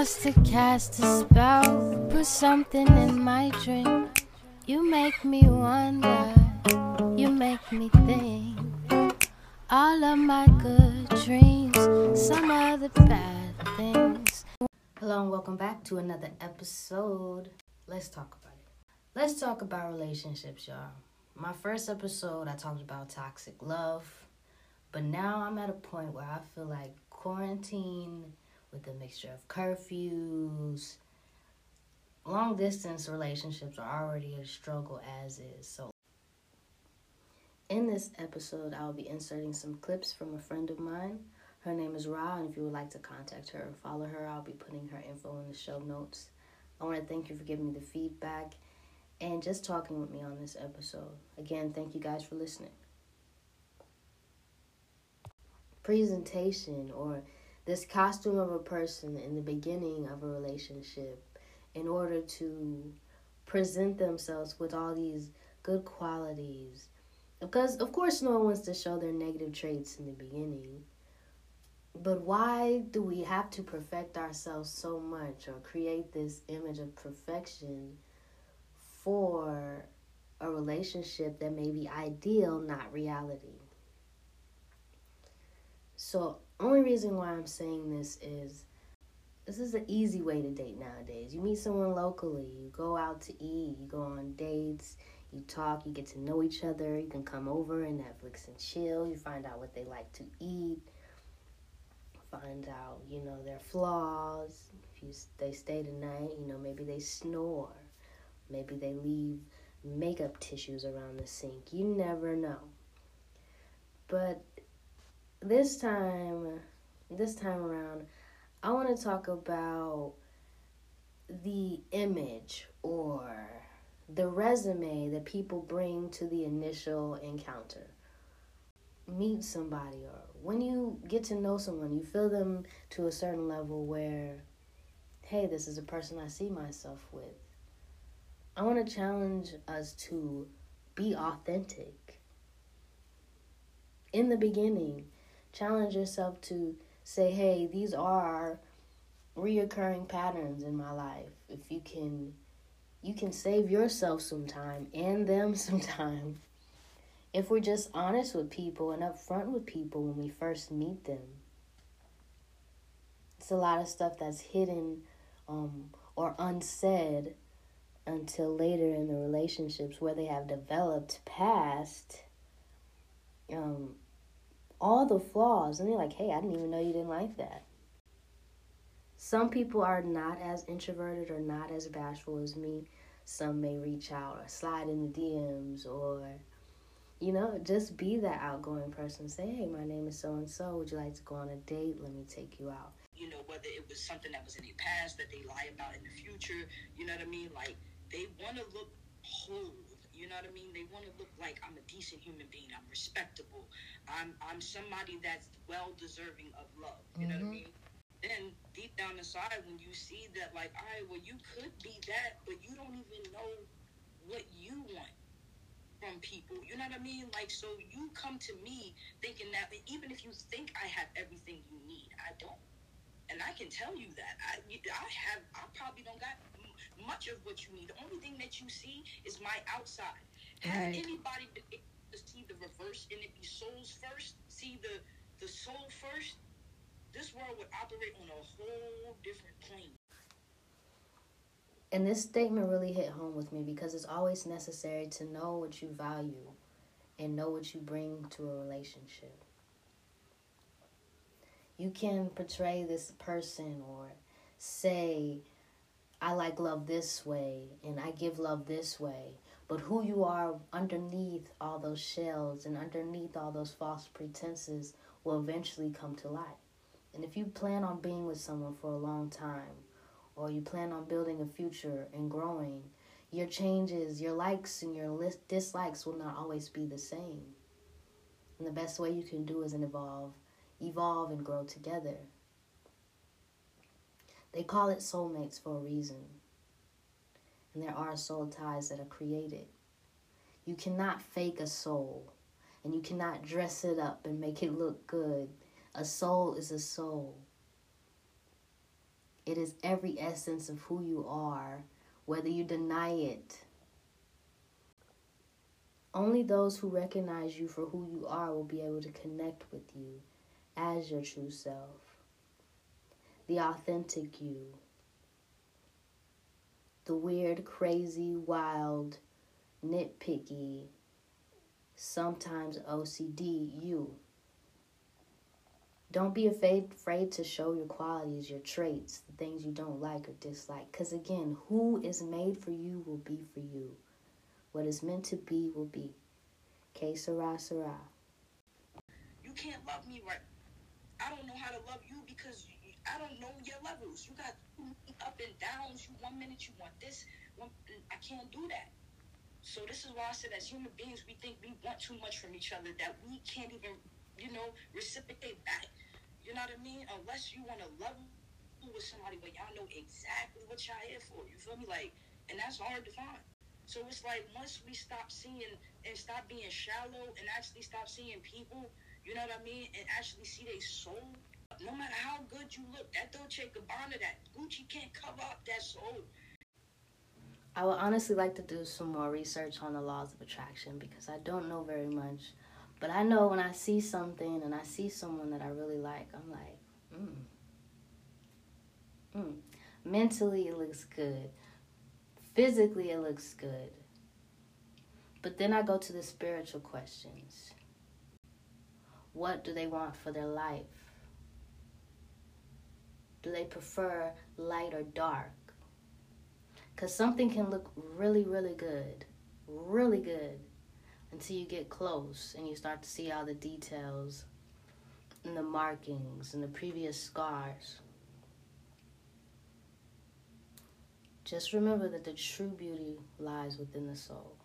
must have cast a spell, put something in my drink. You make me wonder, you make me think. All of my good dreams, some of the bad things. Hello and welcome back to another episode. Let's talk about it. Let's talk about relationships, y'all. My first episode, I talked about toxic love, but now I'm at a point where I feel like quarantine with a mixture of curfews, long distance relationships are already a struggle as is. So, in this episode, I'll be inserting some clips from a friend of mine. Her name is Ra, and if you would like to contact her or follow her, I'll be putting her info in the show notes. I want to thank you for giving me the feedback and just talking with me on this episode. Again, thank you guys for listening. Presentation or this costume of a person in the beginning of a relationship in order to present themselves with all these good qualities. Because, of course, no one wants to show their negative traits in the beginning. But why do we have to perfect ourselves so much or create this image of perfection for a relationship that may be ideal, not reality? So, only reason why I'm saying this is this is an easy way to date nowadays. You meet someone locally, you go out to eat, you go on dates, you talk, you get to know each other, you can come over and Netflix and chill, you find out what they like to eat, find out, you know, their flaws. If you they stay the night, you know, maybe they snore. Maybe they leave makeup tissues around the sink. You never know. But this time this time around I want to talk about the image or the resume that people bring to the initial encounter. Meet somebody, or when you get to know someone, you feel them to a certain level where, hey, this is a person I see myself with. I want to challenge us to be authentic. In the beginning, challenge yourself to say, hey, these are reoccurring patterns in my life. If you can you can save yourself some time and them some time if we're just honest with people and upfront with people when we first meet them. It's a lot of stuff that's hidden um, or unsaid until later in the relationships where they have developed past um, all the flaws and they're like hey i didn't even know you didn't like that. Some people are not as introverted or not as bashful as me. Some may reach out or slide in the dms or you know just be that outgoing person. Say hey my name is so and so would you like to go on a date? Let me take you out. You know whether it was something that was in the past that they lie about in the future you know what i mean? Like they want to look whole you know what I mean? They want to look like I'm a decent human being. I'm respectable. I'm I'm somebody that's well deserving of love. You mm-hmm. know what I mm-hmm. mean? Then deep down inside, when you see that, like, all right, well, you could be that, but you don't even know what you want from people. You know what I mean? Like, so you come to me thinking that even if you think I have everything you need, I don't. And I can tell you that I, I have, I probably don't got much of what you need. The only thing that you see is my outside. Has right. anybody been able to see the reverse and it be souls first? See the the soul first? This world would operate on a whole different plane. And this statement really hit home with me because it's always necessary to know what you value and know what you bring to a relationship. You can portray this person or say I like love this way and I give love this way. But who you are underneath all those shells and underneath all those false pretenses will eventually come to light. And if you plan on being with someone for a long time, or you plan on building a future and growing, your changes, your likes, and your dislikes will not always be the same. And the best way you can do is evolve, evolve and grow together. They call it soulmates for a reason. And there are soul ties that are created. You cannot fake a soul, and you cannot dress it up and make it look good. A soul is a soul. It is every essence of who you are, whether you deny it. Only those who recognize you for who you are will be able to connect with you as your true self, the authentic you, the weird, crazy, wild, nitpicky, sometimes OCD you. Don't be afraid, afraid to show your qualities, your traits, the things you don't like or dislike. Because again, who is made for you will be for you. What is meant to be will be. Que sera, sera. You can't love me right. I don't know how to love you because I don't know your levels. You got up and downs. You one minute you want this, one, I can't do that. So this is why I said, as human beings, we think we want too much from each other that we can't even, you know, reciprocate back. You know what I mean? Unless you want to level with somebody where y'all know exactly what y'all here for. You feel me? Like, and that's hard to find. So it's like once we stop seeing and stop being shallow and actually stop seeing people, you know what I mean, and actually see their soul. No matter how you look, that Dolce Gabbana, that Gucci can't cover up that soul. I would honestly like to do some more research on the laws of attraction because I don't know very much. But I know when I see something and I see someone that I really like, I'm like, mm. Mm. Mentally, it looks good. Physically, it looks good. But then I go to the spiritual questions. What do they want for their life? Do they prefer light or dark? Because something can look really, really good, really good, until you get close and you start to see all the details and the markings and the previous scars. Just remember that the true beauty lies within the soul.